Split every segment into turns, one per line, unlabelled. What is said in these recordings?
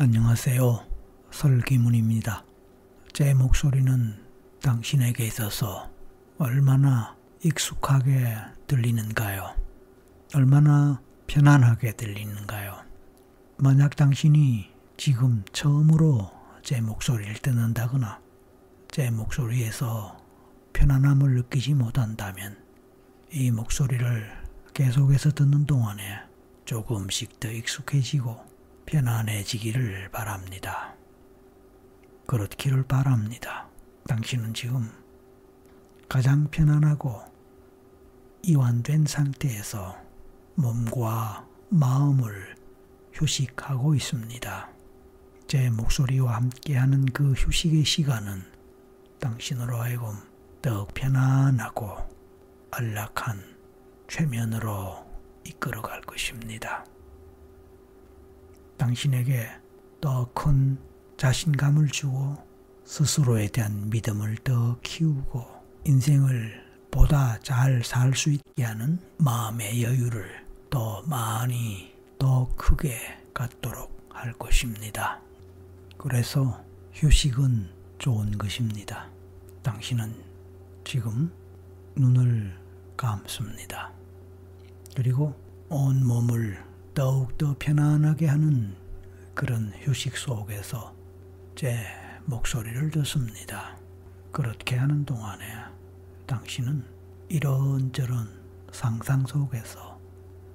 안녕하세요. 설기문입니다. 제 목소리는 당신에게 있어서 얼마나 익숙하게 들리는가요? 얼마나 편안하게 들리는가요? 만약 당신이 지금 처음으로 제 목소리를 듣는다거나 제 목소리에서 편안함을 느끼지 못한다면 이 목소리를 계속해서 듣는 동안에 조금씩 더 익숙해지고 편안해지기를 바랍니다. 그렇기를 바랍니다. 당신은 지금 가장 편안하고 이완된 상태에서 몸과 마음을 휴식하고 있습니다. 제 목소리와 함께하는 그 휴식의 시간은 당신으로 하여금 더욱 편안하고 안락한 최면으로 이끌어갈 것입니다. 당신에게 더 큰 자신감을 주고 스스로에 대한 믿음을 더 키우고 인생을 보다 잘 살 수 있게 하는 마음의 여유를 더 많이 더 크게 갖도록 할 것입니다. 그래서 휴식은 좋은 것입니다. 당신은 지금 눈을 감습니다. 그리고 온 몸을 더욱더 편안하게 하는 그런 휴식 속에서 제 목소리를 듣습니다. 그렇게 하는 동안에 당신은 이런저런 상상 속에서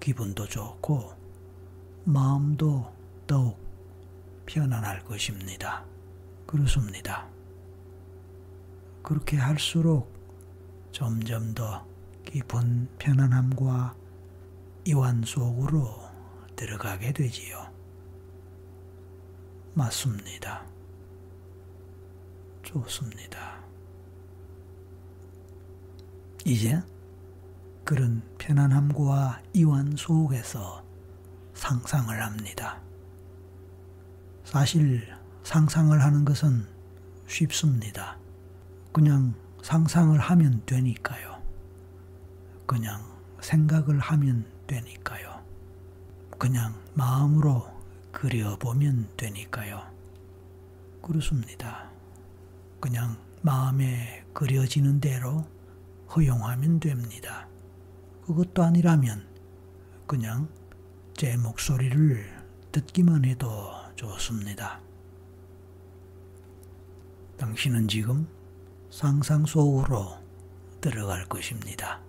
기분도 좋고 마음도 더욱 편안할 것입니다. 그렇습니다. 그렇게 할수록 점점 더 깊은 편안함과 이완 속으로 들어가게 되지요. 맞습니다. 좋습니다. 이제 그런 편안함과 이완 속에서 상상을 합니다. 사실 상상을 하는 것은 쉽습니다. 그냥 상상을 하면 되니까요. 그냥 생각을 하면 되니까요. 그냥 마음으로 그려보면 되니까요. 그렇습니다. 그냥 마음에 그려지는 대로 허용하면 됩니다. 그것도 아니라면 그냥 제 목소리를 듣기만 해도 좋습니다. 당신은 지금 상상 속으로 들어갈 것입니다.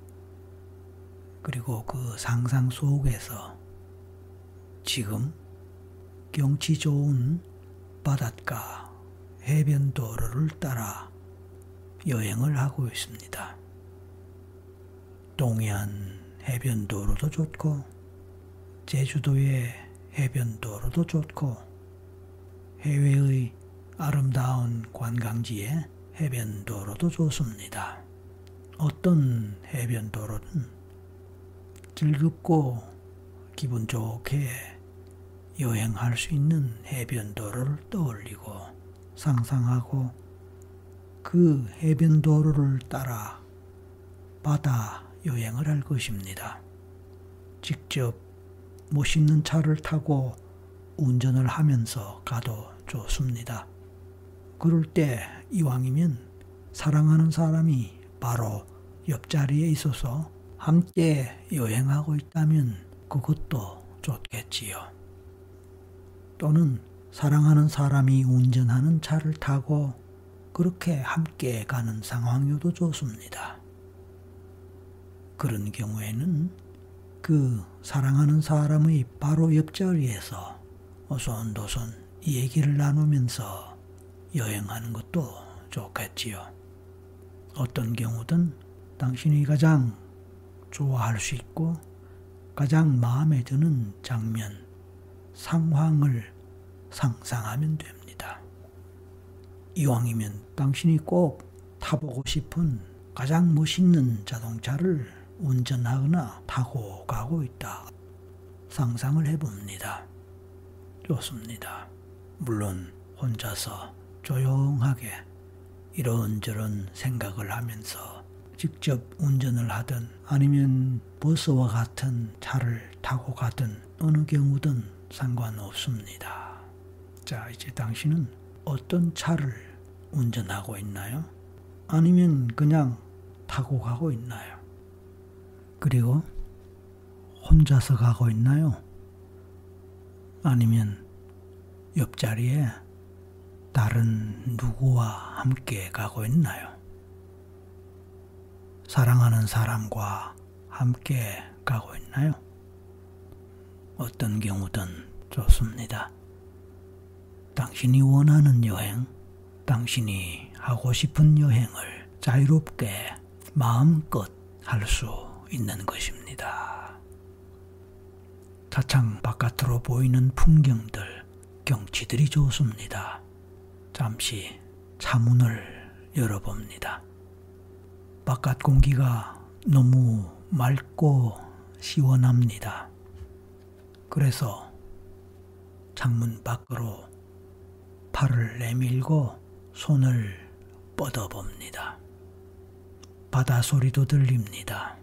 그리고 그 상상 속에서 지금 경치 좋은 바닷가 해변 도로를 따라 여행을 하고 있습니다. 동해안 해변 도로도 좋고 제주도의 해변 도로도 좋고 해외의 아름다운 관광지의 해변 도로도 좋습니다. 어떤 해변 도로든 즐겁고 기분 좋게 여행할 수 있는 해변도로를 떠올리고 상상하고 그 해변도로를 따라 바다 여행을 할 것입니다. 직접 멋있는 차를 타고 운전을 하면서 가도 좋습니다. 그럴 때 이왕이면 사랑하는 사람이 바로 옆자리에 있어서 함께 여행하고 있다면 그것도 좋겠지요. 또는 사랑하는 사람이 운전하는 차를 타고 그렇게 함께 가는 상황이어도 좋습니다. 그런 경우에는 그 사랑하는 사람의 바로 옆자리에서 어손도손 얘기를 나누면서 여행하는 것도 좋겠지요. 어떤 경우든 당신이 가장 좋아할 수 있고 가장 마음에 드는 장면, 상황을 상상하면 됩니다. 이왕이면 당신이 꼭 타보고 싶은 가장 멋있는 자동차를 운전하거나 타고 가고 있다. 상상을 해봅니다. 좋습니다. 물론 혼자서 조용하게 이런저런 생각을 하면서 직접 운전을 하든 아니면 버스와 같은 차를 타고 가든 어느 경우든 상관없습니다. 자, 이제 당신은 어떤 차를 운전하고 있나요? 아니면 그냥 타고 가고 있나요? 그리고 혼자서 가고 있나요? 아니면 옆자리에 다른 누구와 함께 가고 있나요? 사랑하는 사람과 함께 가고 있나요? 어떤 경우든 좋습니다. 당신이 원하는 여행, 당신이 하고 싶은 여행을 자유롭게 마음껏 할 수 있는 것입니다. 차창 바깥으로 보이는 풍경들, 경치들이 좋습니다. 잠시 차문을 열어봅니다. 바깥 공기가 너무 맑고 시원합니다. 그래서 창문 밖으로 팔을 내밀고 손을 뻗어봅니다. 바다 소리도 들립니다.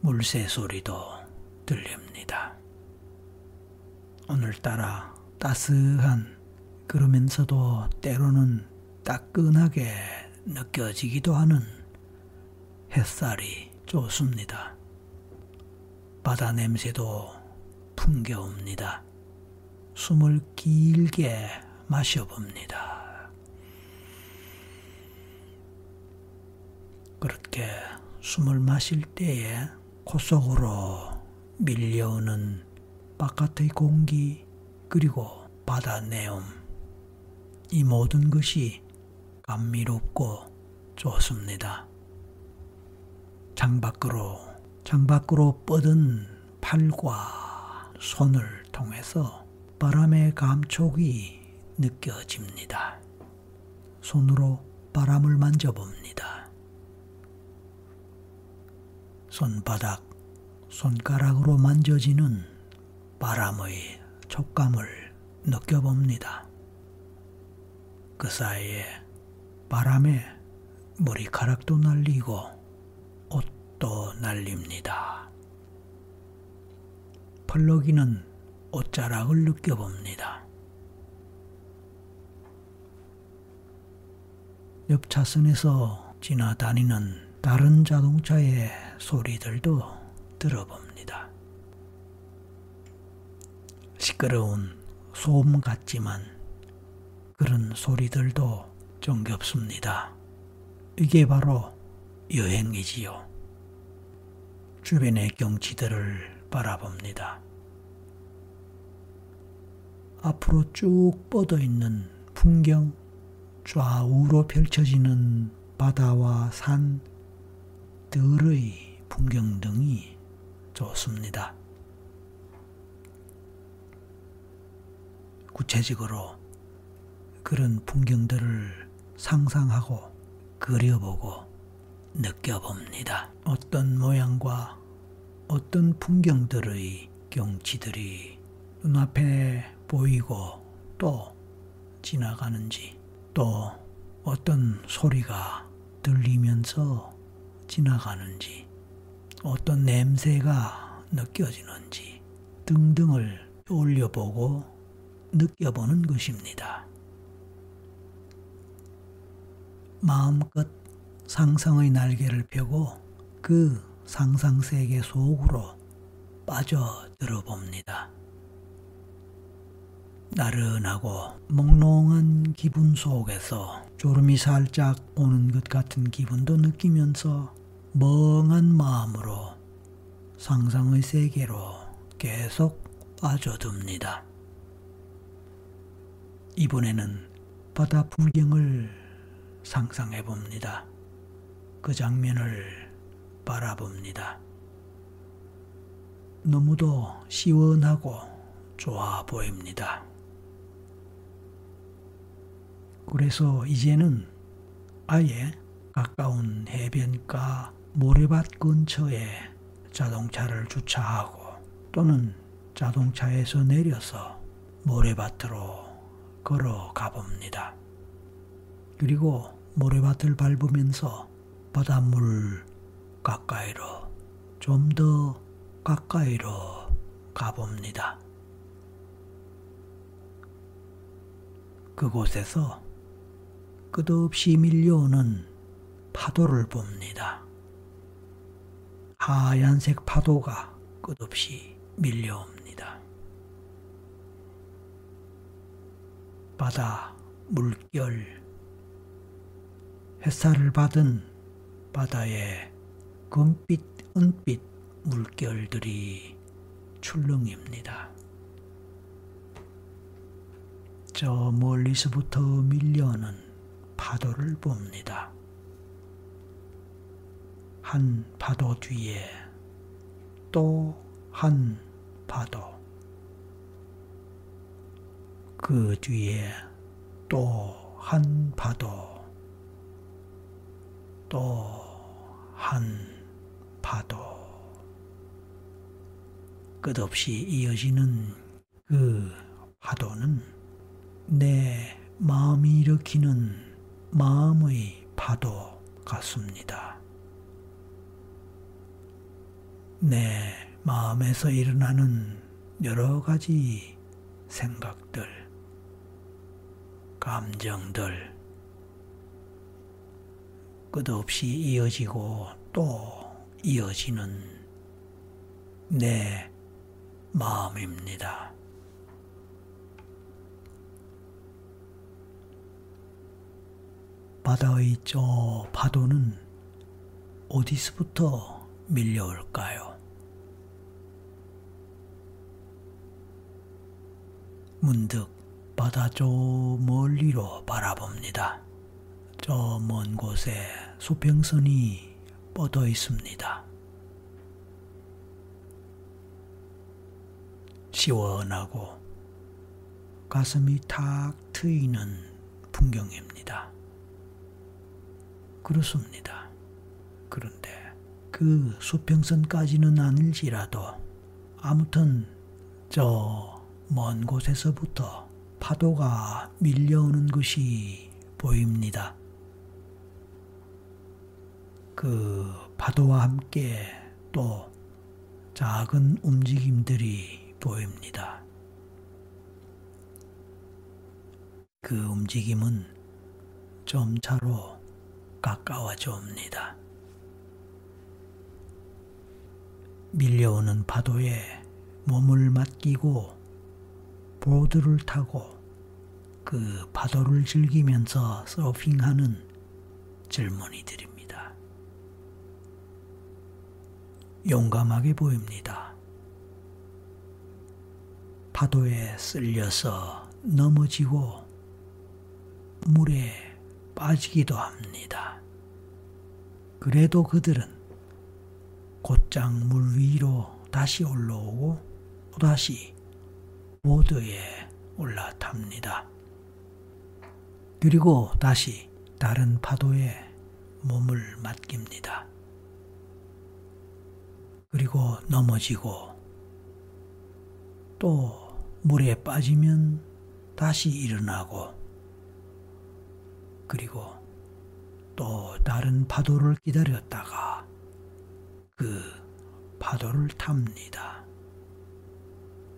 물새 소리도 들립니다. 오늘따라 따스한 그러면서도 때로는 따끈하게 느껴지기도 하는 햇살이 좋습니다. 바다 냄새도 풍겨옵니다. 숨을 길게 마셔봅니다. 그렇게 숨을 마실 때에 코 속으로 밀려오는 바깥의 공기 그리고 바다 내음 이 모든 것이 감미롭고 좋습니다. 창밖으로 창밖으로 뻗은 팔과 손을 통해서 바람의 감촉이 느껴집니다. 손으로 바람을 만져봅니다. 손바닥, 손가락으로 만져지는 바람의 촉감을 느껴봅니다. 그 사이에 바람에 머리카락도 날리고 옷도 날립니다. 펄럭이는 옷자락을 느껴봅니다. 옆 차선에서 지나다니는 다른 자동차의 소리들도 들어봅니다. 시끄러운 소음 같지만 그런 소리들도 정겹습니다. 이게 바로 여행이지요. 주변의 경치들을 바라봅니다. 앞으로 쭉 뻗어 있는 풍경, 좌우로 펼쳐지는 바다와 산, 들의 풍경 등이 좋습니다. 구체적으로 그런 풍경들을 상상하고 그려보고 느껴봅니다. 어떤 모양과 어떤 풍경들의 경치들이 눈앞에 보이고 또 지나가는지 또 어떤 소리가 들리면서 지나가는지 어떤 냄새가 느껴지는지 등등을 올려보고 느껴보는 것입니다. 마음껏 상상의 날개를 펴고 그 상상 세계 속으로 빠져들어 봅니다. 나른하고 몽롱한 기분 속에서 졸음이 살짝 오는 것 같은 기분도 느끼면서 멍한 마음으로 상상의 세계로 계속 빠져듭니다. 이번에는 바다 풍경을 상상해 봅니다. 그 장면을 바라봅니다. 너무도 시원하고 좋아 보입니다. 그래서 이제는 아예 가까운 해변가 모래밭 근처에 자동차를 주차하고 또는 자동차에서 내려서 모래밭으로 걸어가 봅니다. 그리고 모래밭을 밟으면서 바닷물 가까이로 좀 더 가까이로 가봅니다. 그곳에서 끝없이 밀려오는 파도를 봅니다. 하얀색 파도가 끝없이 밀려옵니다. 바다, 물결, 햇살을 받은 바다의 금빛, 은빛 물결들이 출렁입니다. 저 멀리서부터 밀려오는 파도를 봅니다. 한 파도 뒤에 또 한 파도. 그 뒤에 또 한 파도. 또한 파도. 끝없이 이어지는 그 파도는 내 마음이 일으키는 마음의 파도 같습니다. 내 마음에서 일어나는 여러 가지 생각들, 감정들, 끝없이 이어지고 또 이어지는 내 마음입니다. 바다의 저 파도는 어디서부터 밀려올까요? 문득 바다 저 멀리로 바라봅니다. 저 먼 곳에 수평선이 뻗어 있습니다. 시원하고 가슴이 탁 트이는 풍경입니다. 그렇습니다. 그런데 그 수평선까지는 아닐지라도 아무튼 저 먼 곳에서부터 파도가 밀려오는 것이 보입니다. 그 파도와 함께 또 작은 움직임들이 보입니다. 그 움직임은 점차로 가까워져 옵니다. 밀려오는 파도에 몸을 맡기고 보드를 타고 그 파도를 즐기면서 서핑하는 젊은이들입니다. 용감하게 보입니다. 파도에 쓸려서 넘어지고 물에 빠지기도 합니다. 그래도 그들은 곧장 물 위로 다시 올라오고 또다시 보드에 올라탑니다. 그리고 다시 다른 파도에 몸을 맡깁니다. 그리고 넘어지고 또 물에 빠지면 다시 일어나고 그리고 또 다른 파도를 기다렸다가 그 파도를 탑니다.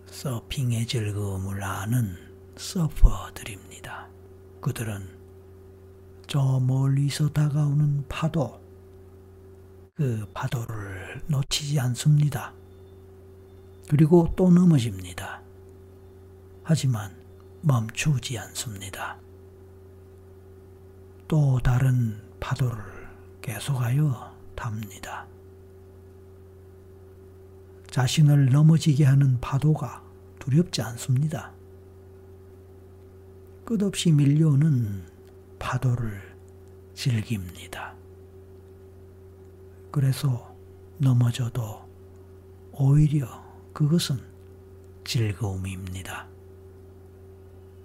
서핑의 즐거움을 아는 서퍼들입니다. 그들은 저 멀리서 다가오는 파도, 그 파도를 놓치지 않습니다. 그리고 또 넘어집니다. 하지만 멈추지 않습니다. 또 다른 파도를 계속하여 탑니다. 자신을 넘어지게 하는 파도가 두렵지 않습니다. 끝없이 밀려오는 파도를 즐깁니다. 그래서 넘어져도 오히려 그것은 즐거움입니다.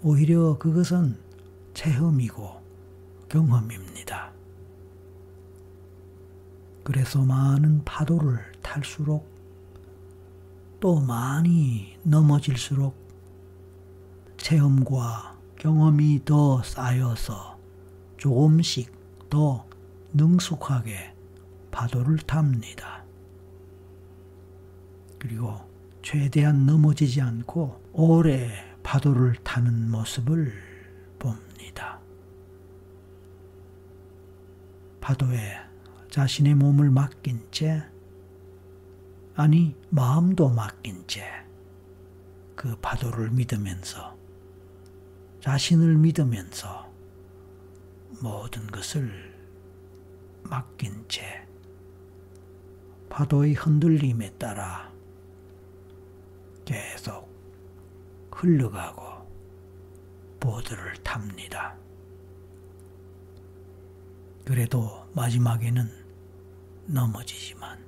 오히려 그것은 체험이고 경험입니다. 그래서 많은 파도를 탈수록 또 많이 넘어질수록 체험과 경험이 더 쌓여서 조금씩 더 능숙하게 파도를 탑니다. 그리고 최대한 넘어지지 않고 오래 파도를 타는 모습을 봅니다. 파도에 자신의 몸을 맡긴 채, 아니, 마음도 맡긴 채, 그 파도를 믿으면서, 자신을 믿으면서 모든 것을 맡긴 채, 파도의 흔들림에 따라 계속 흘러가고 보드를 탑니다. 그래도 마지막에는 넘어지지만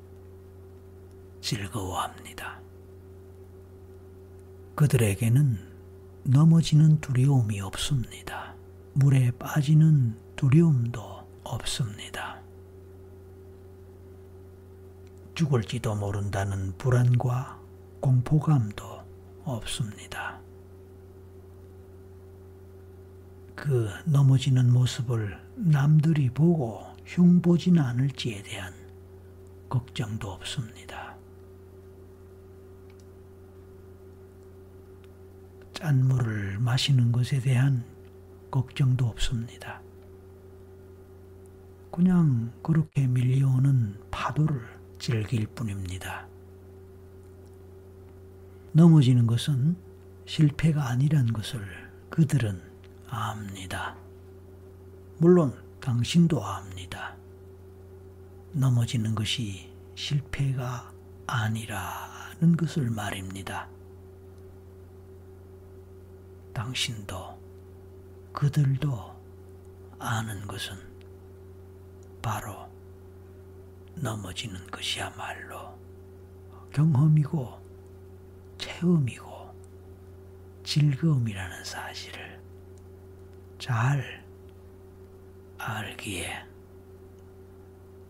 즐거워합니다. 그들에게는 넘어지는 두려움이 없습니다. 물에 빠지는 두려움도 없습니다. 죽을지도 모른다는 불안과 공포감도 없습니다. 그 넘어지는 모습을 남들이 보고 흉보지는 않을지에 대한 걱정도 없습니다. 짠물을 마시는 것에 대한 걱정도 없습니다. 그냥 그렇게 밀려오는 파도를 즐길 뿐입니다. 넘어지는 것은 실패가 아니란 것을 그들은 압니다. 물론 당신도 압니다. 넘어지는 것이 실패가 아니라는 것을 말입니다. 당신도 그들도 아는 것은 바로 넘어지는 것이야말로 경험이고 체험이고 즐거움이라는 사실을 잘 알기에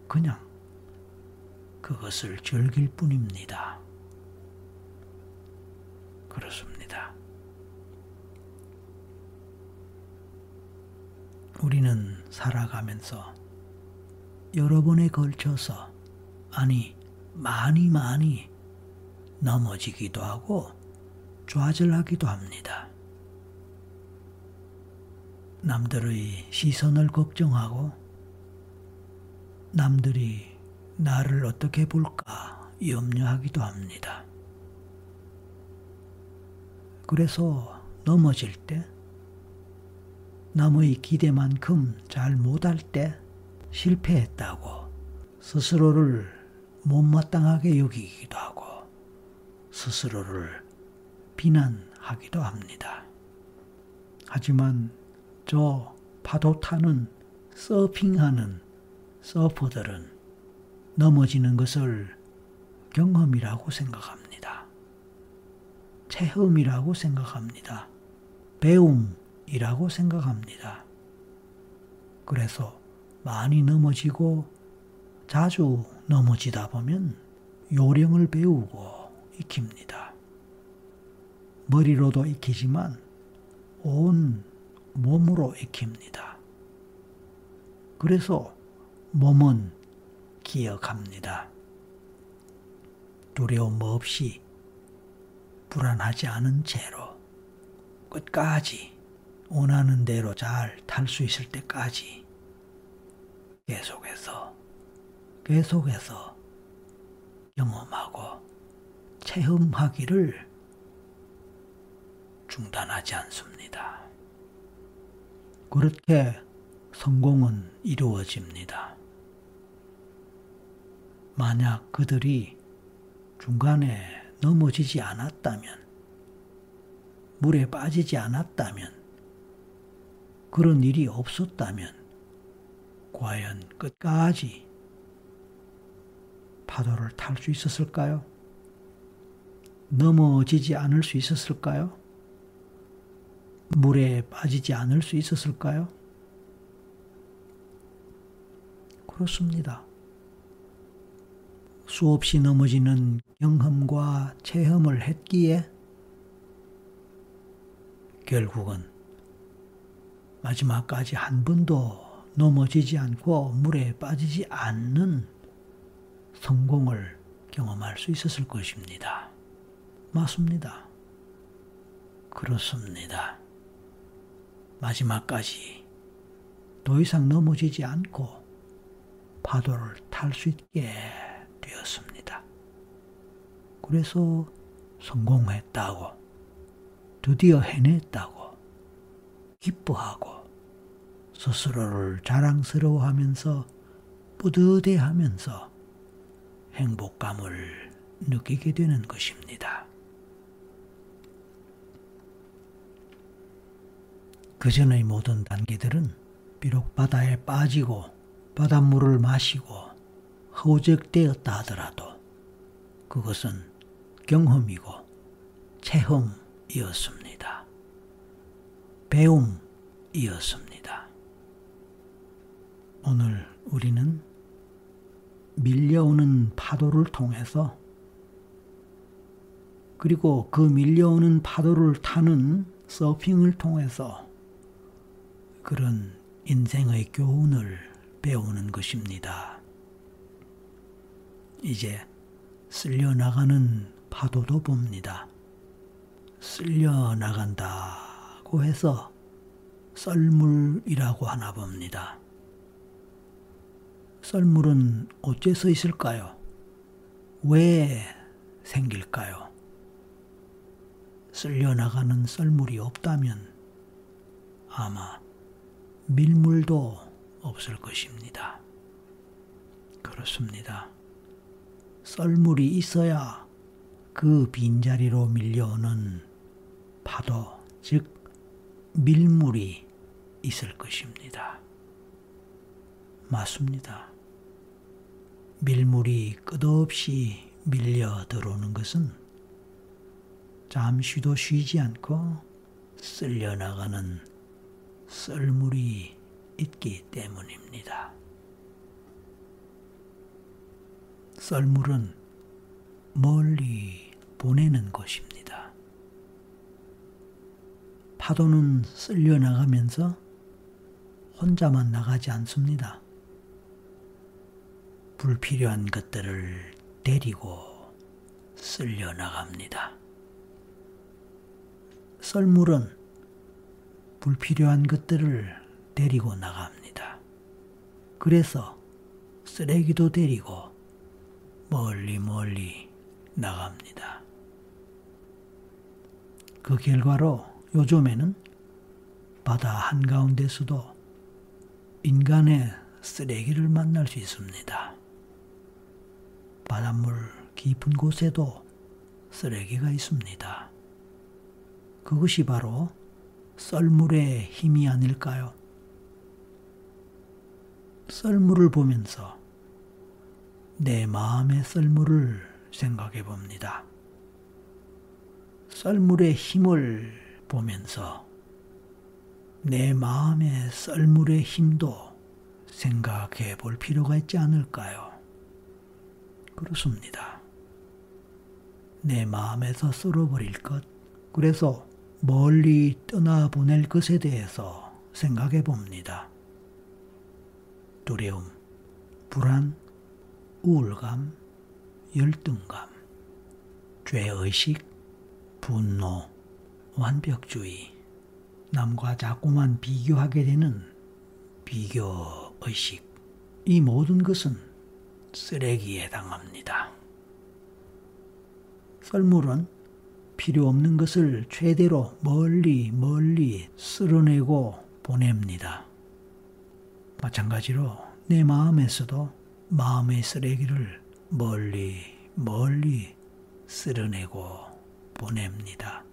그냥 그것을 즐길 뿐입니다. 그렇습니다. 우리는 살아가면서 여러 번에 걸쳐서 아니 많이 많이 넘어지기도 하고 좌절하기도 합니다. 남들의 시선을 걱정하고 남들이 나를 어떻게 볼까 염려하기도 합니다. 그래서 넘어질 때 남의 기대만큼 잘 못할 때 실패했다고 스스로를 못마땅하게 여기기도 하고 스스로를 비난하기도 합니다. 하지만 저 파도 타는 서핑하는 서퍼들은 넘어지는 것을 경험이라고 생각합니다. 체험이라고 생각합니다. 배움, 이라고 생각합니다. 그래서 많이 넘어지고 자주 넘어지다 보면 요령을 배우고 익힙니다. 머리로도 익히지만 온 몸으로 익힙니다. 그래서 몸은 기억합니다. 두려움 없이 불안하지 않은 채로 끝까지 원하는 대로 잘 탈 수 있을 때까지 계속해서 계속해서 경험하고 체험하기를 중단하지 않습니다. 그렇게 성공은 이루어집니다. 만약 그들이 중간에 넘어지지 않았다면, 물에 빠지지 않았다면, 그런 일이 없었다면 과연 끝까지 파도를 탈 수 있었을까요? 넘어지지 않을 수 있었을까요? 물에 빠지지 않을 수 있었을까요? 그렇습니다. 수없이 넘어지는 경험과 체험을 했기에 결국은 마지막까지 한 번도 넘어지지 않고 물에 빠지지 않는 성공을 경험할 수 있었을 것입니다. 맞습니다. 그렇습니다. 마지막까지 더 이상 넘어지지 않고 파도를 탈 수 있게 되었습니다. 그래서 성공했다고, 드디어 해냈다고, 기뻐하고, 스스로를 자랑스러워 하면서 뿌듯해 하면서 행복감을 느끼게 되는 것입니다. 그 전의 모든 단계들은 비록 바다에 빠지고 바닷물을 마시고 허우적되었다 하더라도 그것은 경험이고 체험이었습니다. 배움이었습니다. 오늘 우리는 밀려오는 파도를 통해서 그리고 그 밀려오는 파도를 타는 서핑을 통해서 그런 인생의 교훈을 배우는 것입니다. 이제 쓸려 나가는 파도도 봅니다. 쓸려 나간다고 해서 썰물이라고 하나 봅니다. 썰물은 어째서 있을까요? 왜 생길까요? 쓸려 나가는 썰물이 없다면 아마 밀물도 없을 것입니다. 그렇습니다. 썰물이 있어야 그 빈자리로 밀려오는 파도, 즉 밀물이 있을 것입니다. 맞습니다. 밀물이 끝없이 밀려 들어오는 것은 잠시도 쉬지 않고 쓸려나가는 썰물이 있기 때문입니다. 썰물은 멀리 보내는 것입니다. 파도는 쓸려 나가면서 혼자만 나가지 않습니다. 불필요한 것들을 데리고 쓸려 나갑니다. 썰물은 불필요한 것들을 데리고 나갑니다. 그래서 쓰레기도 데리고 멀리 멀리 나갑니다. 그 결과로 요즘에는 바다 한가운데서도 인간의 쓰레기를 만날 수 있습니다. 바닷물 깊은 곳에도 쓰레기가 있습니다. 그것이 바로 썰물의 힘이 아닐까요? 썰물을 보면서 내 마음의 썰물을 생각해 봅니다. 썰물의 힘을 보면서 내 마음의 썰물의 힘도 생각해 볼 필요가 있지 않을까요? 그렇습니다. 내 마음에서 썰어버릴 것, 그래서 멀리 떠나보낼 것에 대해서 생각해 봅니다. 두려움, 불안, 우울감, 열등감, 죄의식, 분노, 완벽주의, 남과 자꾸만 비교하게 되는 비교의식, 이 모든 것은 쓰레기에 해당합니다. 썰물은 필요 없는 것을 최대로 멀리 멀리 쓸어내고 보냅니다. 마찬가지로 내 마음에서도 마음의 쓰레기를 멀리 멀리 쓸어내고 보냅니다.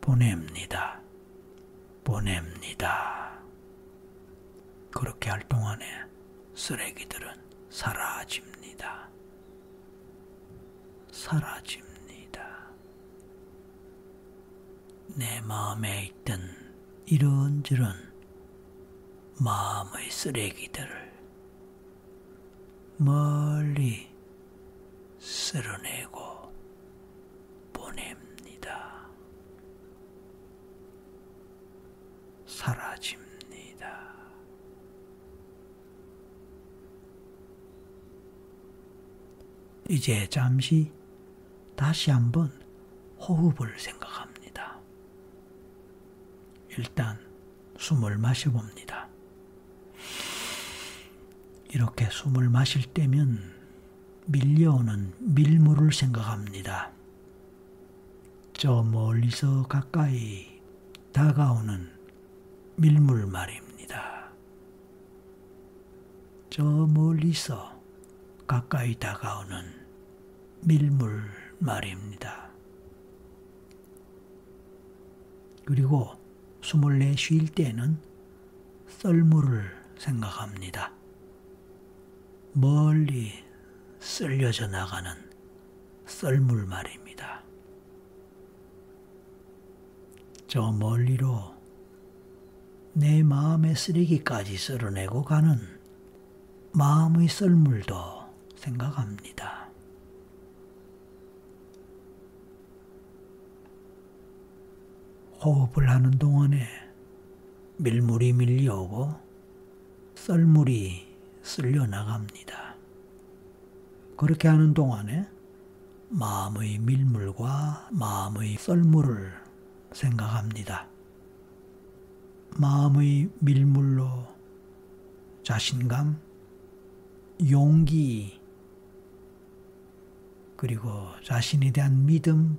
보냅니다. 보냅니다. 그렇게 할 동안에 쓰레기들은 사라집니다. 사라집니다. 내 마음에 있던 이런저런 마음의 쓰레기들을 멀리 쓸어내고 보냅니다. 사라집니다. 이제 잠시 다시 한번 호흡을 생각합니다. 일단 숨을 마셔봅니다. 이렇게 숨을 마실 때면 밀려오는 밀물을 생각합니다. 저 멀리서 가까이 다가오는 밀물 말입니다. 저 멀리서 가까이 다가오는 밀물 말입니다. 그리고 숨을 내쉴 때는 썰물을 생각합니다. 멀리 쓸려져 나가는 썰물 말입니다. 저 멀리로 내 마음의 쓰레기까지 쓸어내고 가는 마음의 썰물도 생각합니다. 호흡을 하는 동안에 밀물이 밀려오고 썰물이 쓸려 나갑니다. 그렇게 하는 동안에 마음의 밀물과 마음의 썰물을 생각합니다. 마음의 밀물로 자신감, 용기, 그리고 자신에 대한 믿음,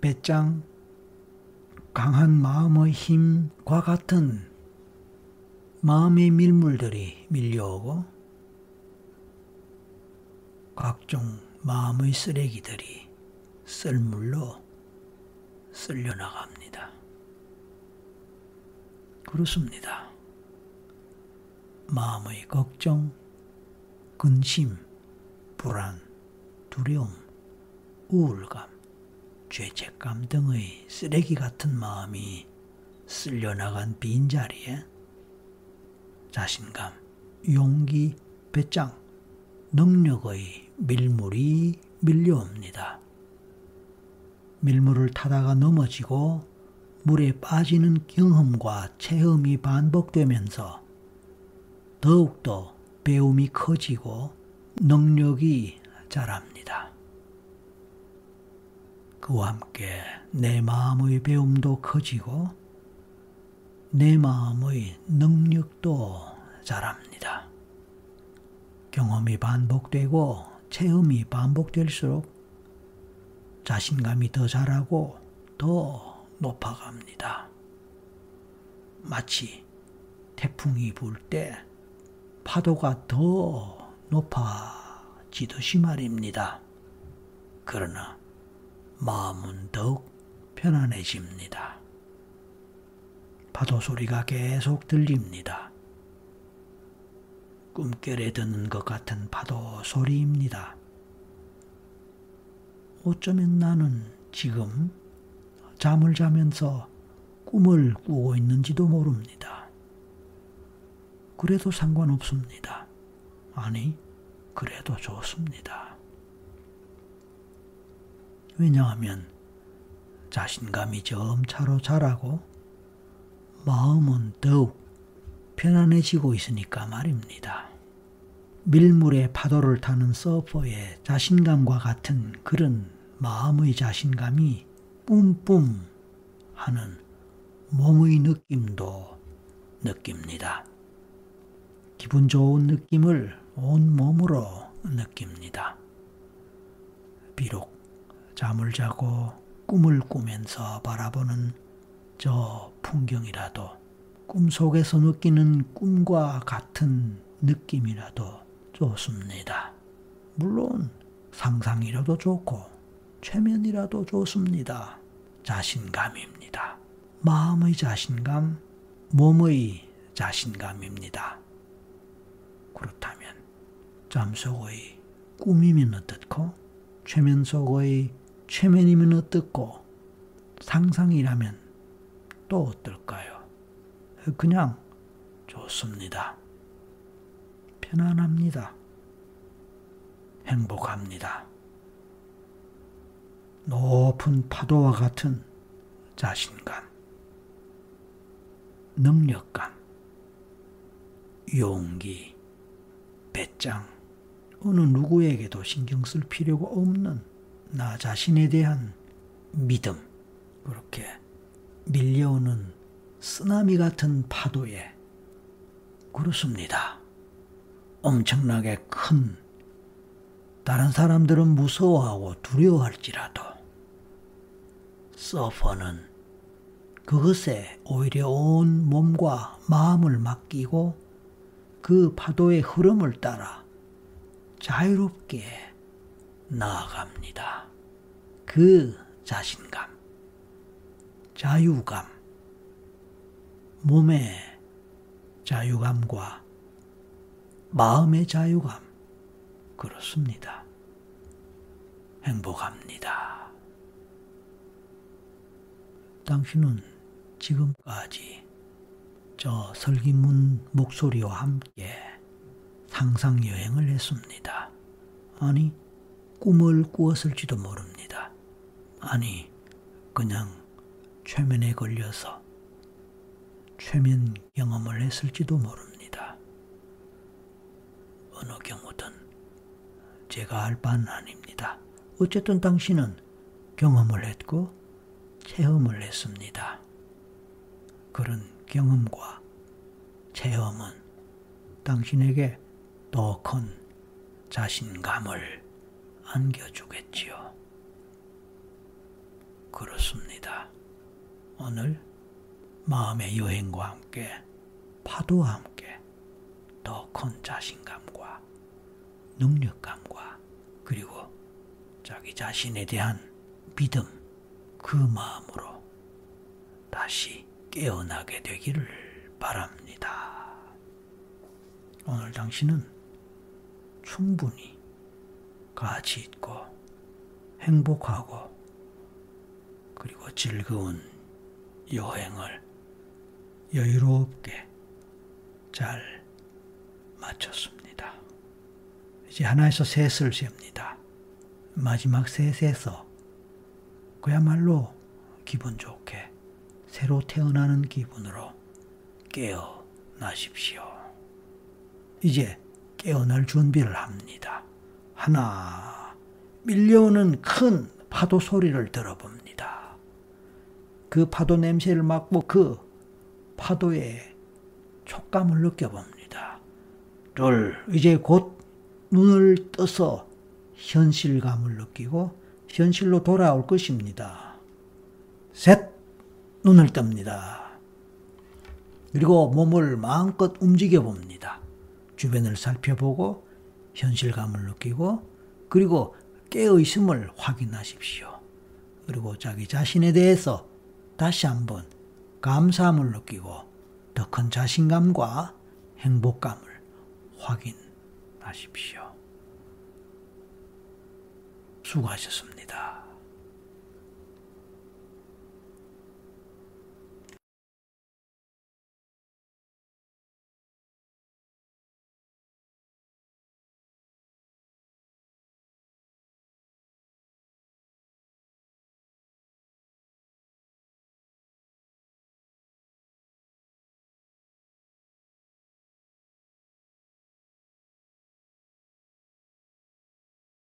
배짱, 강한 마음의 힘과 같은 마음의 밀물들이 밀려오고 각종 마음의 쓰레기들이 썰물로 쓸려나갑니다. 그렇습니다. 마음의 걱정, 근심, 불안, 두려움, 우울감, 죄책감 등의 쓰레기 같은 마음이 쓸려나간 빈자리에 자신감, 용기, 배짱, 능력의 밀물이 밀려옵니다. 밀물을 타다가 넘어지고 물에 빠지는 경험과 체험이 반복되면서 더욱더 배움이 커지고 능력이 자랍니다. 그와 함께 내 마음의 배움도 커지고 내 마음의 능력도 자랍니다. 경험이 반복되고 체험이 반복될수록 자신감이 더 자라고 더 높아갑니다. 마치 태풍이 불 때 파도가 더 높아지듯이 말입니다. 그러나 마음은 더욱 편안해집니다. 파도 소리가 계속 들립니다. 꿈결에 드는 것 같은 파도 소리입니다. 어쩌면 나는 지금 잠을 자면서 꿈을 꾸고 있는지도 모릅니다. 그래도 상관없습니다. 아니, 그래도 좋습니다. 왜냐하면 자신감이 점차로 자라고 마음은 더욱 편안해지고 있으니까 말입니다. 밀물의 파도를 타는 서퍼의 자신감과 같은 그런 마음의 자신감이 뿜뿜 하는 몸의 느낌도 느낍니다. 기분 좋은 느낌을 온 몸으로 느낍니다. 비록 잠을 자고 꿈을 꾸면서 바라보는 저 풍경이라도 꿈속에서 느끼는 꿈과 같은 느낌이라도 좋습니다. 물론 상상이라도 좋고 최면이라도 좋습니다. 자신감입니다. 마음의 자신감, 몸의 자신감입니다. 그렇다면 잠 속의 꿈이면 어떻고 최면 속의 최면이면 어떻고 상상이라면 또 어떨까요? 그냥 좋습니다. 편안합니다. 행복합니다. 높은 파도와 같은 자신감, 능력감, 용기, 배짱, 어느 누구에게도 신경 쓸 필요가 없는 나 자신에 대한 믿음, 그렇게 밀려오는 쓰나미 같은 파도에 그렇습니다. 엄청나게 큰 다른 사람들은 무서워하고 두려워할지라도 서퍼는 그것에 오히려 온 몸과 마음을 맡기고 그 파도의 흐름을 따라 자유롭게 나아갑니다. 그 자신감, 자유감, 몸의 자유감과 마음의 자유감, 그렇습니다. 행복합니다. 당신은 지금까지 저 설기문 목소리와 함께 상상 여행을 했습니다. 아니, 꿈을 꾸었을지도 모릅니다. 아니, 그냥 최면에 걸려서 최면 경험을 했을지도 모릅니다. 어느 경우든 제가 알 바는 아닙니다. 어쨌든 당신은 경험을 했고 체험을 했습니다. 그런 경험과 체험은 당신에게 더 큰 자신감을 안겨주겠지요. 그렇습니다. 오늘 마음의 여행과 함께 파도와 함께 더 큰 자신감과 능력감과 그리고 자기 자신에 대한 믿음 그 마음으로 다시 깨어나게 되기를 바랍니다. 오늘 당신은 충분히 가치 있고 행복하고 그리고 즐거운 여행을 여유롭게 잘 마쳤습니다. 이제 하나에서 셋을 셉니다. 마지막 셋에서 그야말로 기분 좋게 새로 태어나는 기분으로 깨어나십시오. 이제 깨어날 준비를 합니다. 하나, 밀려오는 큰 파도 소리를 들어봅니다. 그 파도 냄새를 맡고 그 파도의 촉감을 느껴봅니다. 둘, 이제 곧 눈을 떠서 현실감을 느끼고 현실로 돌아올 것입니다. 셋, 눈을 뜹니다. 그리고 몸을 마음껏 움직여 봅니다. 주변을 살펴보고 현실감을 느끼고 그리고 깨어 있음을 확인하십시오. 그리고 자기 자신에 대해서 다시 한번 감사함을 느끼고 더 큰 자신감과 행복감을 확인하십시오. 수고하셨습니다.